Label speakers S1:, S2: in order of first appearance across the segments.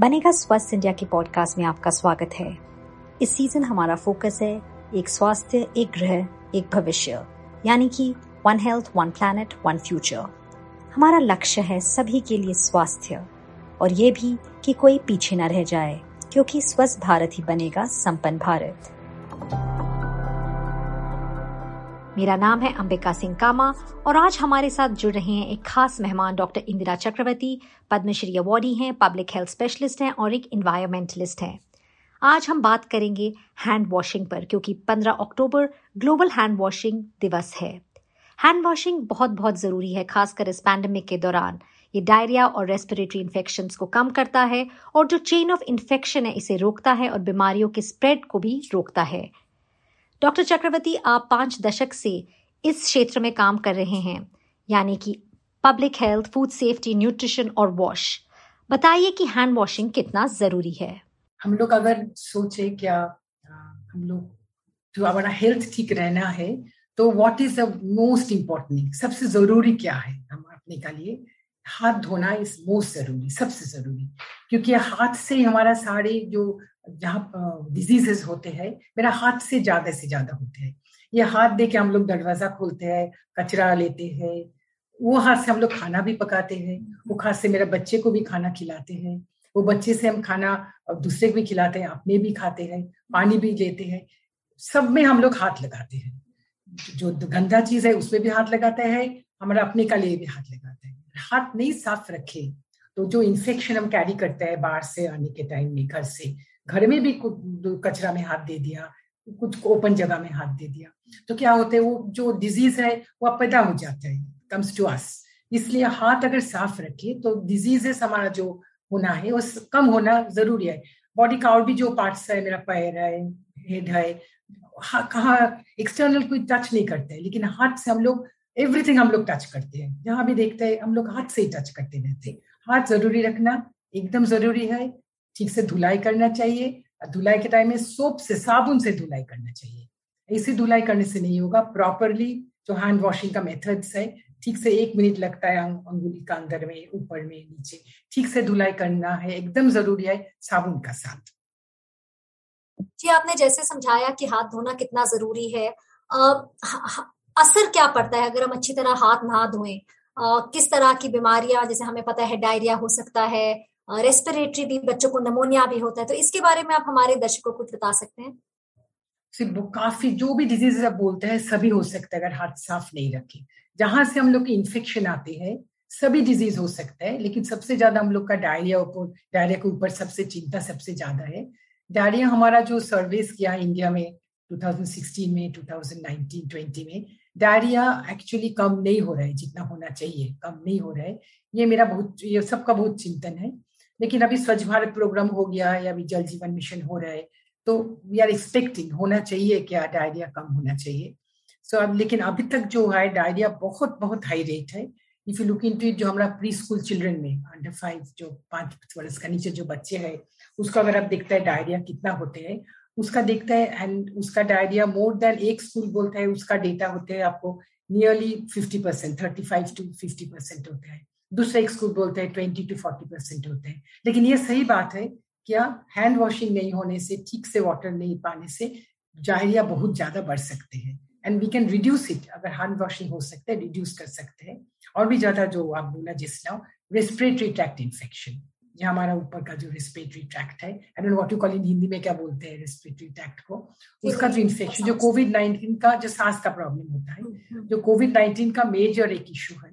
S1: बनेगा स्वस्थ इंडिया के पॉडकास्ट में आपका स्वागत है। इस सीज़न हमारा फोकस है एक स्वास्थ्य, एक ग्रह, एक भविष्य, यानी कि one health, one planet, one future. हमारा लक्ष्य है सभी के लिए स्वास्थ्य, और ये भी कि कोई पीछे न रह जाए, क्योंकि स्वस्थ भारत ही बनेगा संपन्न भारत। मेरा नाम है अंबिका सिंह कामा और आज हमारे साथ जुड़ रहे हैं एक खास मेहमान, डॉक्टर इंदिरा चक्रवर्ती। पद्मश्री अवार्डी हैं, पब्लिक हेल्थ स्पेशलिस्ट हैं और एक इन्वायरमेंटलिस्ट हैं। आज हम बात करेंगे हैंड वॉशिंग पर, क्योंकि 15 अक्टूबर ग्लोबल हैंड वॉशिंग दिवस है। हैंड वॉशिंग बहुत बहुत ज़रूरी है, खासकर इस पैंडमिक के दौरान। ये डायरिया और रेस्पिरेटरी इन्फेक्शन को कम करता है और जो चेन ऑफ़ इन्फेक्शन है, इसे रोकता है और बीमारियों के स्प्रेड को भी रोकता है। डॉक्टर चक्रवर्ती, आप पाँच दशक से इस क्षेत्र में काम कर रहे हैं, यानी कि public health food safety nutrition और वॉश बताइए कि हैंड वॉशिंग कितना ज़रूरी है?
S2: हम लोग अगर सोचे क्या हम लोग जो हमारा हेल्थ ठीक रहना है तो what is the most important सबसे ज़रूरी क्या है हम अपने का लिए? हाथ धोना इज़ मोस्ट ज़रूरी, सबसे ज़रूरी। क्योंकि हाथ से हमारा सारे जो जहाँ डिजीजेस होते हैं, मेरा हाथ से ज़्यादा से ज़्यादा होते हैं। ये हाथ दे के हम लोग दरवाज़ा खोलते हैं, कचरा लेते हैं वो हाथ से हम लोग खाना भी पकाते हैं, वो हाथ से मेरे बच्चे को भी खाना खिलाते हैं, वो बच्चे से हम खाना दूसरे को भी खिलाते हैं, अपने भी खाते हैं, पानी भी लेते हैं, सब में हम लोग हाथ लगाते हैं। जो गंदा चीज़ है, उसमें भी हाथ लगाते हैं, हमारा अपने का लिए भी हाथ लगाते हैं। हाथ नहीं साफ़ रखे तो जो इन्फेक्शन हम कैरी करते हैं बाहर से आने के टाइम में, घर से घर में भी कचरा में हाथ दे दिया, कुछ ओपन जगह में हाथ दे दिया। तो क्या होता है, वो जो डिज़ीज़ है, वो पैदा हो जाता है कम्स टू अस इसलिए हाथ अगर साफ़ रखे तो डिजीजेस हमारा जो होना है वो कम होना ज़रूरी है। बॉडी का और भी जो पार्ट्स है, मेरा पैर है हेड है कहा एक्सटर्नल कोई टच नहीं करते है, लेकिन हाथ से हम लोग एवरीथिंग हम लोग टच करते हैं। जहाँ भी देखते हैं, हम लोग हाथ से ही टच करते रहते हैं। हाथ ज़रूरी रखना, एकदम ज़रूरी है। ठीक से धुलाई करना चाहिए। धुलाई के टाइम में सोप से साबुन से धुलाई करना चाहिए। ऐसी धुलाई करने से नहीं होगा। प्रॉपरली जो हैंड वॉशिंग का मेथड्स है ठीक से एक मिनट लगता है अंगुली का अंदर में ऊपर में नीचे। ठीक से धुलाई करना है एकदम ज़रूरी है साबुन का साथ।
S1: जी आपने जैसे समझाया कि हाथ धोना कितना ज़रूरी है आ, असर क्या पड़ता है अगर हम अच्छी तरह हाथ ना धोएँ? किस तरह की बीमारियाँ जैसे हमें पता है डायरिया हो सकता है रेस्पिरेटरी भी बच्चों को नमोनिया भी होता है तो इसके बारे में आप हमारे दर्शकों को कुछ बता सकते हैं?
S2: सिर्फ़ काफ़ी, जो भी डिज़ीज़ आप बोलते हैं, सभी हो सकते हैं, अगर हाथ साफ़ नहीं रखे। जहाँ से हम लोग की इन्फेक्शन आते हैं, सभी डिज़ीज़ हो सकता है, लेकिन सबसे ज़्यादा हम लोग का डायरिया ऊपर डायरिया के ऊपर सबसे, चिंता सबसे ज़्यादा है। डायरिया हमारा जो सर्विस किया इंडिया में 2016 में 2019 20 में डायरिया एक्चुअली कम नहीं हो रहा है, जितना होना चाहिए, कम नहीं हो रहा है। ये मेरा बहुत, ये सबका बहुत चिंतन है। लेकिन अभी स्वच्छ भारत प्रोग्राम हो गया या अभी जल जीवन मिशन हो रहा है तो वी आर एक्सपेक्टिंग होना चाहिए क्या डायरिया कम होना चाहिए। सो so, अब लेकिन अभी तक जो है डायरिया बहुत बहुत हाई रेट है। If you look into it जो हमारा प्री स्कूल चिल्ड्रन में अंडर फाइव जो पाँच वर्ष का नीचे जो बच्चे हैं उसका अगर आप देखते हैं डायरिया कितना होते हैं उसका देखता है एंड उसका डायरिया मोर देन एक स्कूल बोलता है उसका डेटा होते हैं आपको nearly fifty percent thirty five to fifty percent होता है। दूसरा एक स्कूल बोलते हैं ट्वेंटी टू फोर्टी परसेंट होते हैं। लेकिन ये सही बात है क्या हैंड वॉशिंग नहीं होने से ठीक से वाटर नहीं पाने से जाहिरिया बहुत ज़्यादा बढ़ सकते हैं। And we can reduce it अगर हैंड वॉशिंग हो सकता है रिड्यूस कर सकते हैं। और भी ज़्यादा जो आप बोला जिस नाउ रेस्पिरेटरी ट्रैक्ट इन्फेक्शन ये हमारा ऊपर का जो रेस्पिरेटरी ट्रैक्ट है I don't what you call in Hindi में क्या बोलते हैं रेस्पिरेटरी ट्रैक्ट को? उसका जो इन्फेक्शन जो कोविड नाइनटीन का जो सांस का प्रॉब्लम होता है हम्म, हम्म। जो कोविड नाइनटीन का मेजर एक इशू है।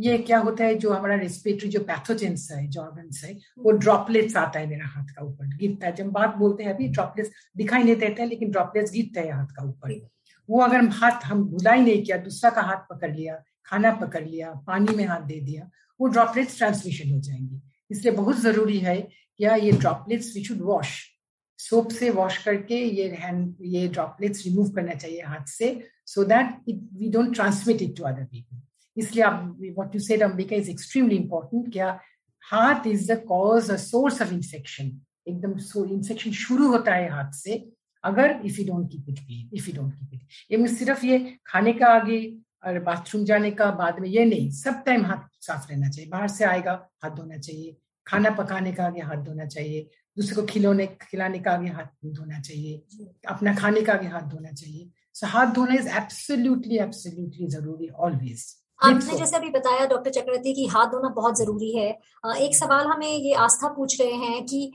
S2: ये क्या होता है, जो हमारा रेस्पिरेटरी जो पैथोजेंस है, जो ऑर्गन्स है, वो ड्रॉपलेट्स आता है मेरा हाथ का ऊपर, गिरता है। जब बात बोलते हैं अभी ड्रॉपलेट्स दिखाई नहीं देते हैं, लेकिन ड्रॉपलेट्स गिरते हैं हाथ का ऊपर। वो अगर हाथ, हम धुला ही नहीं किया, दूसरा का हाथ पकड़ लिया, खाना पकड़ लिया, पानी में हाथ दे दिया, वो ड्रॉपलेट्स ट्रांसमिशन हो जाएँगे। इसलिए बहुत ज़रूरी है क्या ये droplets we should wash soap से वॉश करके ये हैंड ये ड्रॉपलेट्स रिमूव करना चाहिए हाथ से so that it we don't transmit it to other people इसलिए आप what you said Ambika is extremely important क्या हाथ is the cause a source of infection एकदम सो इन्फेक्शन शुरू होता है हाथ से, अगर if you don't keep it clean if you don't keep it ये सिर्फ़ ये खाने का आगे और बाथरूम जाने का बाद में ये नहीं, सब टाइम हाथ साफ़ रहना चाहिए। बाहर से आएगा, हाथ धोना चाहिए। खाना पकाने का आगे हाथ धोना चाहिए। दूसरे को खिलौने, खिलाने का आगे हाथ धोना चाहिए। अपना खाने का आगे हाथ धोना चाहिए। सो हाथ धोना इज़ एब्सोल्युटली एब्सोल्युटली ज़रूरी ऑलवेज
S1: आपने जैसे अभी बताया डॉक्टर चक्रवर्ती की हाथ धोना बहुत ज़रूरी है। एक सवाल हमें ये आस्था पूछ रहे हैं कि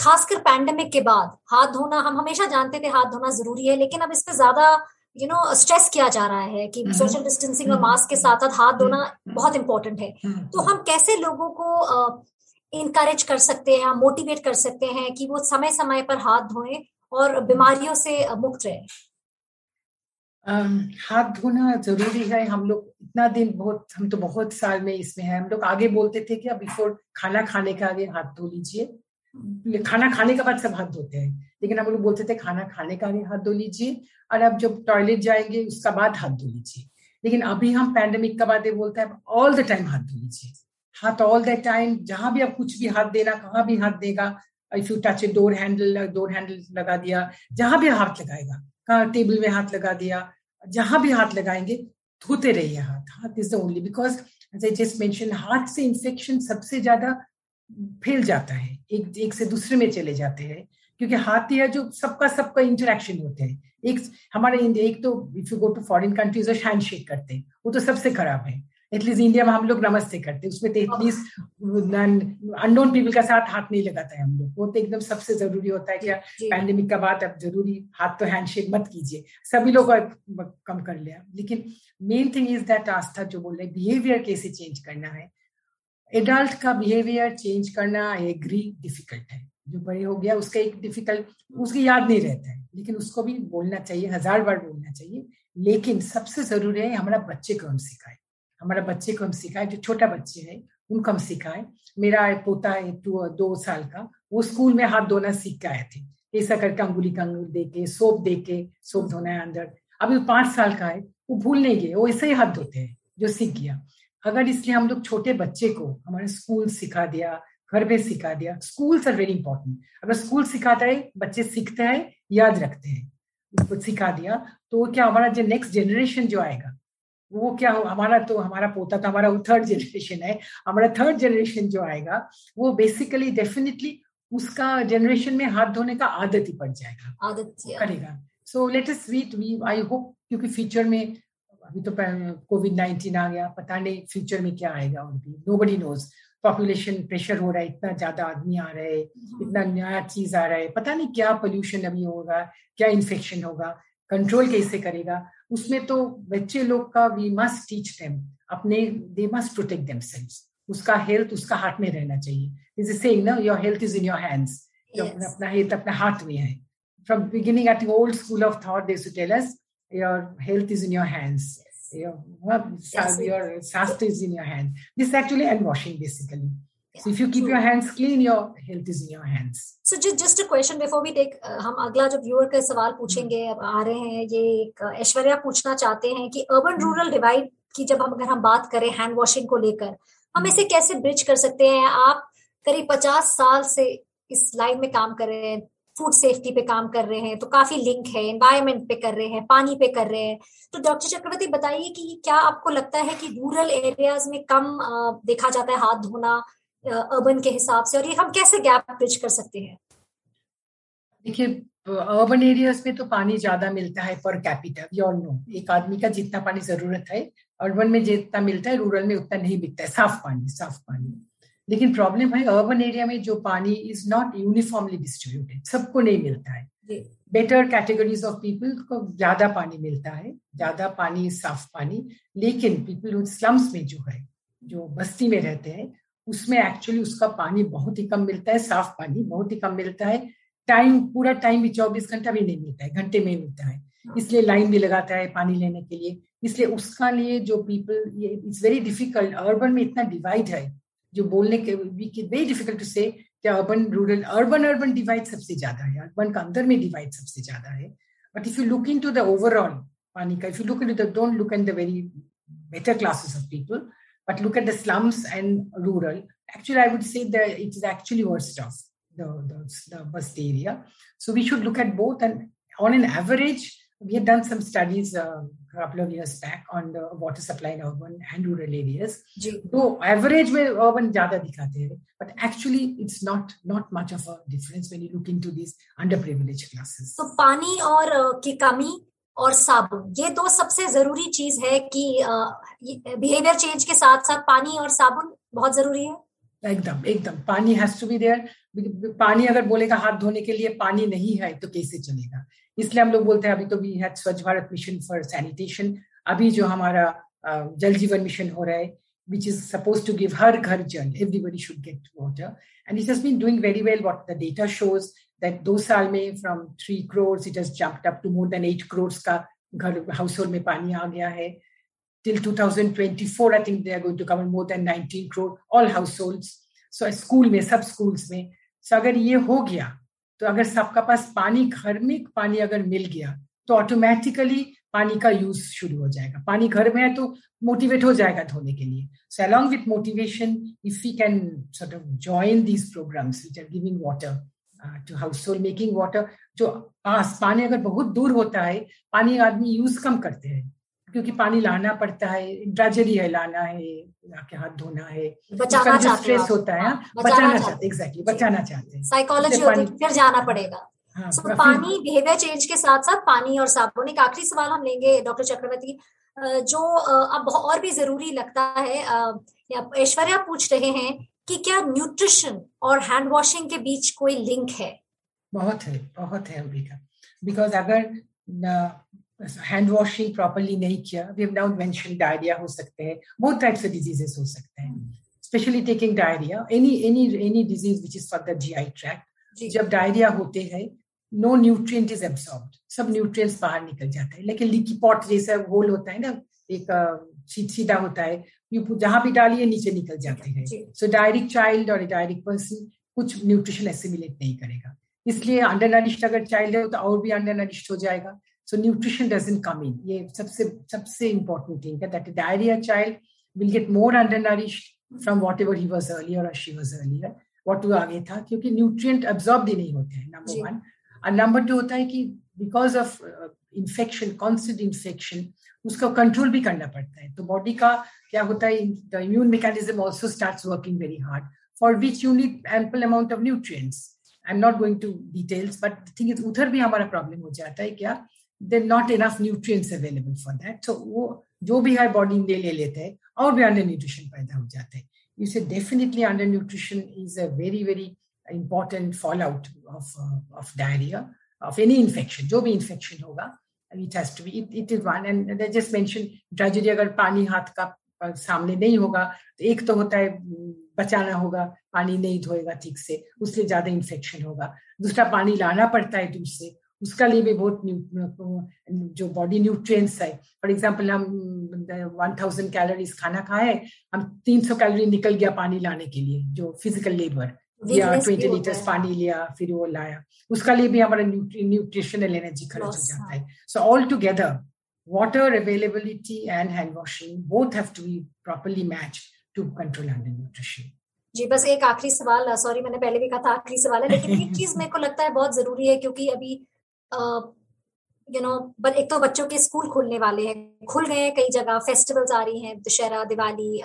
S1: खासकर पैंडेमिक के बाद हाथ धोना हम हमेशा जानते थे हाथ धोना ज़रूरी है लेकिन अब इस पे ज़्यादा यू नो स्ट्रेस किया जा रहा है कि सोशल डिस्टेंसिंग और मास्क के साथ साथ हाथ धोना बहुत इंपॉर्टेंट है। तो हम कैसे लोगों को इनकरेज कर सकते हैं मोटिवेट कर सकते हैं कि वो समय समय पर हाथ धोएँ और बीमारियों से मुक्त रहे?
S2: हाथ धोना ज़रूरी है। हम लोग इतना दिन बहुत हम तो बहुत साल में इसमें है। हम लोग आगे बोलते थे कि बिफोर खाना खाने के आगे हाथ धो लीजिए। खाना खाने के बाद सब हाथ धोते हैं। लेकिन हम लोग बोलते थे खाना खाने का आगे हाथ धो लीजिए और अब जब टॉयलेट जाएँगे उसका बाद हाथ धो लीजिए। लेकिन अभी हम पैंडेमिक का बाद बोलते हैं ऑल द टाइम हाथ धो लीजिए। हाथ ऑल द टाइम जहाँ भी आप कुछ भी हाथ देना कहाँ भी हाथ देगा if you touch door handle door handle लगा दिया जहाँ भी हाथ लगाएगा। कहा टेबल में हाथ लगा दिया जहाँ भी हाथ लगाएँगे, धोते रहिए हाथ। हाथ is the only because just mention हाथ से इन्फेक्शन सबसे ज़्यादा फैल जाता है। एक एक से दूसरे में चले जाते हैं, क्योंकि हाथ है जो सबका सबका इंटरेक्शन होते हैं। एक, हमारे एक तो if you go to foreign countries और हैंड शेक करते हैं। वो तो सबसे खराब है। एटलीस्ट इंडिया में हम लोग नमस्ते करते हैं। उसमें तो एटलीस्ट अननोन पीपल का साथ हाथ नहीं लगाता है हम लोग। वो तो एकदम सबसे ज़रूरी होता है कि पैंडेमिक का बात अब ज़रूरी हाथ तो हैंडशेक मत कीजिए। सभी लोग कम कर लिया लेकिन main thing is that Aastha जो बोल रहे बिहेवियर कैसे चेंज करना है? एडल्ट का बिहेवियर चेंज करना एग्री डिफ़िकल्ट है। जो बड़े हो गया उसका एक डिफ़िकल्ट उसकी याद नहीं रहता है। लेकिन उसको भी बोलना चाहिए हज़ार बार बोलना चाहिए। लेकिन सबसे ज़रूरी है हमारा बच्चे को हम सिखाए। हमारा बच्चे को हम सिखाए, जो छोटा बच्चे है, उनको हम सिखाए। मेरा पोता है टू दो साल का, वो स्कूल में हाथ धोना सीख के आए थे। ऐसा करके अंगुली का अंगुल दे के सोप दे के सोप धोना है अंदर। अभी वो पाँच साल का है, वो भूल नहीं गए, वो ऐसे ही हाथ धोते हैं, जो सीख गया। अगर इसलिए हम लोग छोटे बच्चे को हमारे स्कूल सिखा दिया, घर पे सिखा दिया, स्कूल्स आर वेरी इंपॉर्टेंट। अगर स्कूल सिखाता है, बच्चे सीखते हैं, याद रखते हैं उसको सिखा दिया तो क्या हमारा जो नेक्स्ट जनरेशन जो आएगा वो क्या हो हमारा तो हमारा पोता तो हमारा थर्ड जनरेशन है। हमारा थर्ड जनरेशन जो आएगा वो बेसिकली डेफिनेटली उसका जनरेशन में हाथ धोने का आदत ही पड़ जाएगा।
S1: आदत
S2: करेगा। So let us wait we I hope क्योंकि फ्यूचर में अभी तो कोविड नाइन्टीन आ गया पता नहीं फ्यूचर में क्या आएगा और भी। Nobody knows population pressure हो रहा है इतना ज़्यादा आदमी आ रहे हैं। इतना नया चीज़ आ रहा है। पता नहीं क्या पोल्यूशन अभी होगा क्या इन्फेक्शन होगा। कंट्रोल कैसे करेगा? उसमें तो बच्चे लोग का वी मस्ट टीच देम अपने दे मस्ट प्रोटेक्ट देम उसका हेल्थ उसका हाथ में रहना चाहिए। इज़ सेइंग ना your health is in your hands अपना हेल्थ अपने हाथ में है। From beginning at old school of thought they tell us your health is in your hands your, yes, your shastra is. in your hand. This is actually hand washing basically. So if you keep your hands clean, your health is in your hands.
S1: So just just a question before we take uh, हम अगला जो viewer का सवाल पूछेंगे अब आ रहे हैं ये एक ऐश्वर्या पूछना चाहते हैं कि अर्बन रूरल डिवाइड की जब हम अगर हम बात करें हैंड वॉशिंग को लेकर हम इसे कैसे ब्रिज कर सकते हैं? आप करीब पचास साल से इस लाइन में काम कर रहे हैं फ़ूड सेफ्टी पे काम कर रहे हैं तो काफ़ी लिंक है एनवायरमेंट पे कर रहे हैं पानी पे कर रहे हैं। तो डॉक्टर चक्रवर्ती बताइए कि क्या आपको लगता है कि रूरल एरियाज़ में कम देखा जाता है हाथ धोना अर्बन के हिसाब से और ये हम कैसे गैप ब्रिज कर सकते हैं?
S2: देखिए अर्बन एरियाज़ में तो पानी ज़्यादा मिलता है पर कैपिटल वी ऑल नो एक आदमी का जितना पानी ज़रूरत है अर्बन में जितना मिलता है रूरल में उतना नहीं मिलता है साफ़ पानी साफ़ पानी। लेकिन प्रॉब्लम है अर्बन एरिया में जो पानी इज़ नॉट यूनिफॉर्मली डिस्ट्रीब्यूटेड सबको नहीं मिलता है। बेटर कैटेगरीज ऑफ़ पीपल को ज़्यादा पानी मिलता है ज़्यादा पानी साफ़ पानी लेकिन पीपल स्लम्स में जो है जो बस्ती में रहते हैं उसमें एक्चुअली उसका पानी बहुत ही कम मिलता है साफ़ पानी बहुत ही कम मिलता है। टाइम पूरा टाइम भी चौबीस घंटा भी नहीं मिलता है घंटे में मिलता है। हाँ। इसलिए लाइन भी लगाता है पानी लेने के लिए। इसलिए उसका लिए जो पीपल ये इट्स वेरी डिफ़िकल्ट अर्बन में इतना डिवाइड है जो बोलने के वेरी डिफ़िकल्ट टू से क्या urban rural urban urban divide सबसे ज़्यादा है। अर्बन का अंदर में डिवाइड सबसे ज़्यादा है। But if you look into the overall पानी का if you look into the don't look in the very better classes of people But look at the slums and rural. Actually, I would say that it is actually worst off the, the, the bust area. So we should look at both. And on an average, we had done some studies uh, a couple of years back on the water supply in urban and rural areas. So average में urban ज़्यादा दिखाते हैं, but actually it's not not much of a difference when you look into these underprivileged classes.
S1: So पानी और की कमी और साबुन। ये दो सबसे ज़रूरी चीज़ है कि बिहेवियर चेंज के साथ साथ पानी और साबुन बहुत ज़रूरी है।
S2: एकदम एकदम। पानी हैज़ टू बी देयर पानी अगर बोलेगा हाथ धोने के लिए पानी नहीं है तो कैसे चलेगा? इसलिए हम लोग बोलते हैं, अभी तो वी हैड स्वच्छ भारत मिशन फॉर सैनिटेशन अभी जो हमारा जल जीवन मिशन हो रहा है, which is supposed to give हर घर जल। Everybody should get water and it has been doing very well, what the data shows that दो साल में from three crores it has up to more than eight crores का घर household में पानी आ गया है। Till 2024 I think they going to cover more than 19 crore all households so school में, सब स्कूल्स में। सो so, अगर ये हो गया तो अगर सबका पास पानी, घर में पानी अगर मिल गया तो ऑटोमेटिकली पानी का यूज़ शुरू हो जाएगा। पानी घर में है तो मोटिवेट हो जाएगा धोने के लिए। So along with motivation if you can sort of join these programmes which are giving water to household making water जो पास पानी अगर बहुत दूर होता है पानी आदमी यूज़ कम करते हैं। क्योंकि पानी लाना पड़ता है ट्रेजेडी है लाना है आके हाथ धोना है।
S1: बचाना चाहते
S2: स्ट्रेस होता है हाँ, बचाना चाहते एग्जैक्टली बचाना चाहते हैं।
S1: साइकोलॉजी होती है फिर जाना पड़ेगा। हाँ, so, पानी बिहेवियर चेंज के साथ साथ पानी और साबुन एक आखिरी सवाल हम लेंगे डॉक्टर चक्रवर्ती। जो अब और भी ज़रूरी लगता है ऐश्वर्या पूछ रहे हैं कि क्या न्यूट्रिशन और हैंड वॉशिंग के बीच कोई लिंक है?
S2: बहुत है बहुत है अंबिका। बिकॉज़ अगर हैंड वॉशिंग प्रॉपरली नहीं किया we have now mention diarrhoea हो सकते हैं बहुत टाइप्स ऑफ़ डिजीजेस हो सकते हैं। Specially taking diarrhoea any any any disease which is for the GI tract जब डायरिया होते हैं नो न्यूट्रिएंट इज़ एब्सॉर्ब सब न्यूट्रिएंट्स बाहर निकल जाता है। लेकिन लीकी पॉट जैसा होल होता है ना एक सीधा होता है। जहाँ भी डालिए नीचे निकल जाते हैं। सो डायरिक चाइल्ड और डायरिक पर्सन कुछ न्यूट्रिशन एसिमिलेट नहीं करेगा। इसलिए अंडर नरिश्ड अगर चाइल्ड है तो और भी अंडर नरिश्ड हो जाएगा। So nutrition doesn't come in. ये सबसे सबसे important thing है that a diarrhea child will get more undernourished from whatever he was earlier or she was earlier. What वो आगे था? क्योंकि न्यूट्रिएंट अब्जॉर्ब ही नहीं होते हैं नंबर वन और नंबर टू होता है कि because of infection constant infection उसका कंट्रोल भी करना पड़ता है। तो बॉडी का क्या होता है the immune mechanism also starts working very hard for which you need ample amount of nutrients I am not going to details but thing is उधर भी हमारा प्रॉब्लम हो जाता है क्या? There not enough nutrients available for that so वो जो भी है बॉडी में ले लेते हैं और भी अंडर न्यूट्रिशन पैदा हो जाते हैं। You say definitely undernutrition is a very very important fallout of uh, of diarrhea of any infection जो भी infection होगा it has to be it, it is one. And I just mentioned अगर पानी हाथ का सामने नहीं होगा तो एक तो होता है बचाना होगा पानी नहीं धोएगा ठीक से उससे ज़्यादा इन्फेक्शन होगा। दूसरा पानी लाना पड़ता है दूर से उसका लिए भी बहुत जो बॉडी न्यूट्रिएंट्स है। फॉर एग्जांपल हम वन थाउज़ेंड कैलोरीज खाना खाए हम तीन सौ कैलोरी निकल गया पानी लाने के लिए जो फ़िज़िकल लेबर या ट्वेंटी लीटर्स पानी लिया फिर वो लाया। उसका लिए भी हमारा न्यूट्रिशनल एनर्जी खर्च हो जाता है। So all together water availability and hand washing both have to be properly matched to control undernutrition.
S1: जी बस एक आखिरी सवाल सॉरी मैंने पहले भी कहा था आखिरी सवाल है लेकिन एक चीज़ मेरे को लगता है बहुत ज़रूरी है क्योंकि अभी यू नो बट एक तो बच्चों के स्कूल खुलने वाले हैं खुल गए हैं कई जगह फेस्टिवल्स आ रही हैं दशहरा दिवाली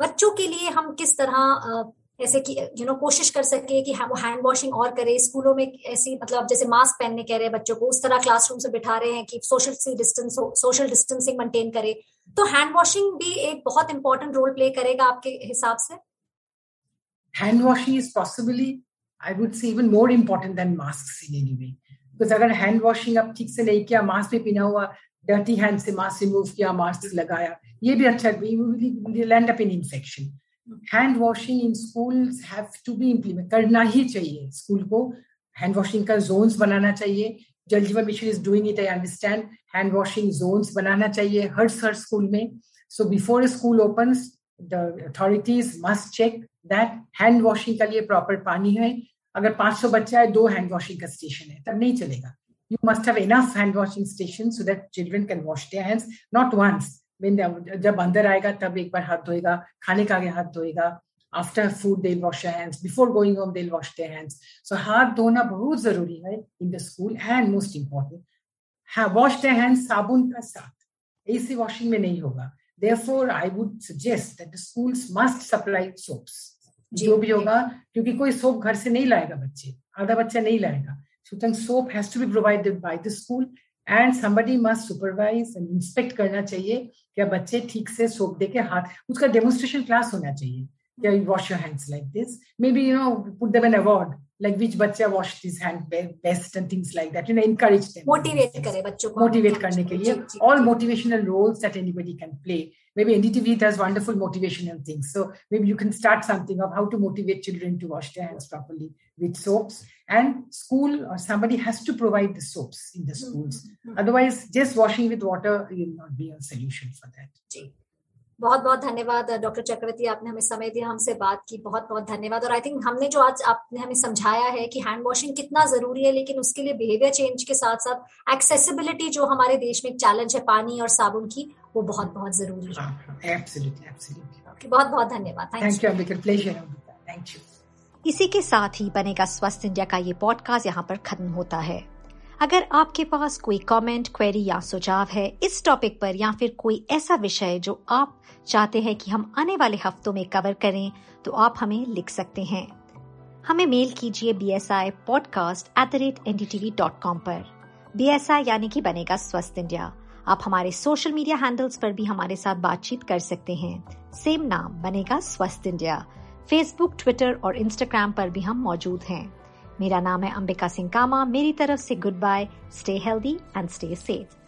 S1: बच्चों के लिए हम किस तरह ऐसे कि यू नो कोशिश कर सके कि वो हैंड वॉशिंग और करे। स्कूलों में ऐसी मतलब जैसे मास्क पहनने कह रहे हैं बच्चों को, उस तरह क्लासरूम से बिठा रहे हैं कि social distance social distancing maintain करे। तो हैंड वॉशिंग भी एक बहुत इंपॉर्टेंट रोल प्ले करेगा आपके हिसाब से?
S2: Hand washing is possibly I would say even more important than mask in any way because अगर हैंड वॉशिंग अब ठीक से नहीं किया मास्क भी पीना हुआ डर्टी हैंड से मास्क रिमूव किया मास्क लगाया, ये भी अच्छा land up in infection hand washing in school have to be implement करना ही चाहिए। स्कूल को हैंड वॉशिंग का जोन्स बनाना चाहिए। Jal Jeevan mission is doing it I understand hand washing zones बनाना चाहिए हर हर स्कूल में। So before school open the authorities must check that hand washing का लिए प्रॉपर पानी है। अगर 500 बच्चा है दो हैंड वॉशिंग का स्टेशन है, तब नहीं चलेगा। You must have enough hand washing station so that children can wash their hands not once जब अंदर आएगा तब एक बार हाथ धोएगा खाने का आगे हाथ धोएगा। After food they wash hands before going home they wash their hands so हाथ धोना बहुत ज़रूरी है in the school and most important हाँ वॉश द हैंड साबुन का साथ। ऐसे वॉशिंग में नहीं होगा। Therefore i would suggest that the schools must supply soaps जो भी होगा क्योंकि कोई सोप घर से नहीं लाएगा बच्चे। आधा बच्चा नहीं लाएगा। So soap has to be provided by the school and somebody must supervise and inspect करना चाहिए क्या बच्चे ठीक से सोप दे के हाथ उसका डेमोन्स्ट्रेशन क्लास होना चाहिए। क्या you wash your hands like this maybe you know put them an award like which बच्चा wash this hand best and things like that you know encourage
S3: motivate करे बच्चों को।
S2: मोटिवेट करने के लिए all motivational roles that anybody can play maybe NDTV does wonderful motivational things. So maybe you can start something of how to motivate children to wash their hands properly with soaps. And school or somebody has to provide the soaps in the schools. Mm-hmm. otherwise just washing with water will not be a solution for that
S3: बहुत बहुत धन्यवाद doctor चक्रवर्ती आपने हमें समय दिया हमसे बात की बहुत बहुत धन्यवाद। और आई थिंक हमने जो आज आपने हमें समझाया है कि हैंड वॉशिंग कितना ज़रूरी है लेकिन उसके लिए बिहेवियर चेंज के साथ साथ एक्सेसिबिलिटी जो हमारे देश में एक चैलेंज है पानी और साबुन की वो बहुत बहुत ज़रूरी है। बहुत बहुत धन्यवाद।
S2: थैंक यू
S3: इसी के साथ ही बनेगा स्वस्थ इंडिया का ये पॉडकास्ट यहाँ पर खत्म होता है। अगर आपके पास कोई कमेंट, क्वेरी या सुझाव है इस टॉपिक पर या फिर कोई ऐसा विषय जो आप चाहते हैं कि हम आने वाले हफ्तों में कवर करें तो आप हमें लिख सकते हैं। हमें मेल कीजिए B S I podcast at the rate N D T V dot com पर। बी एस आई यानी कि बनेगा स्वस्थ इंडिया। आप हमारे सोशल मीडिया हैंडल्स पर भी हमारे साथ बातचीत कर सकते हैं। सेम नाम बनेगा स्वस्थ इंडिया। फेसबुक ट्विटर और इंस्टाग्राम पर भी हम मौजूद हैं। मेरा नाम है अंबिका सिंह कामा। मेरी तरफ़ से goodbye stay healthy and stay safe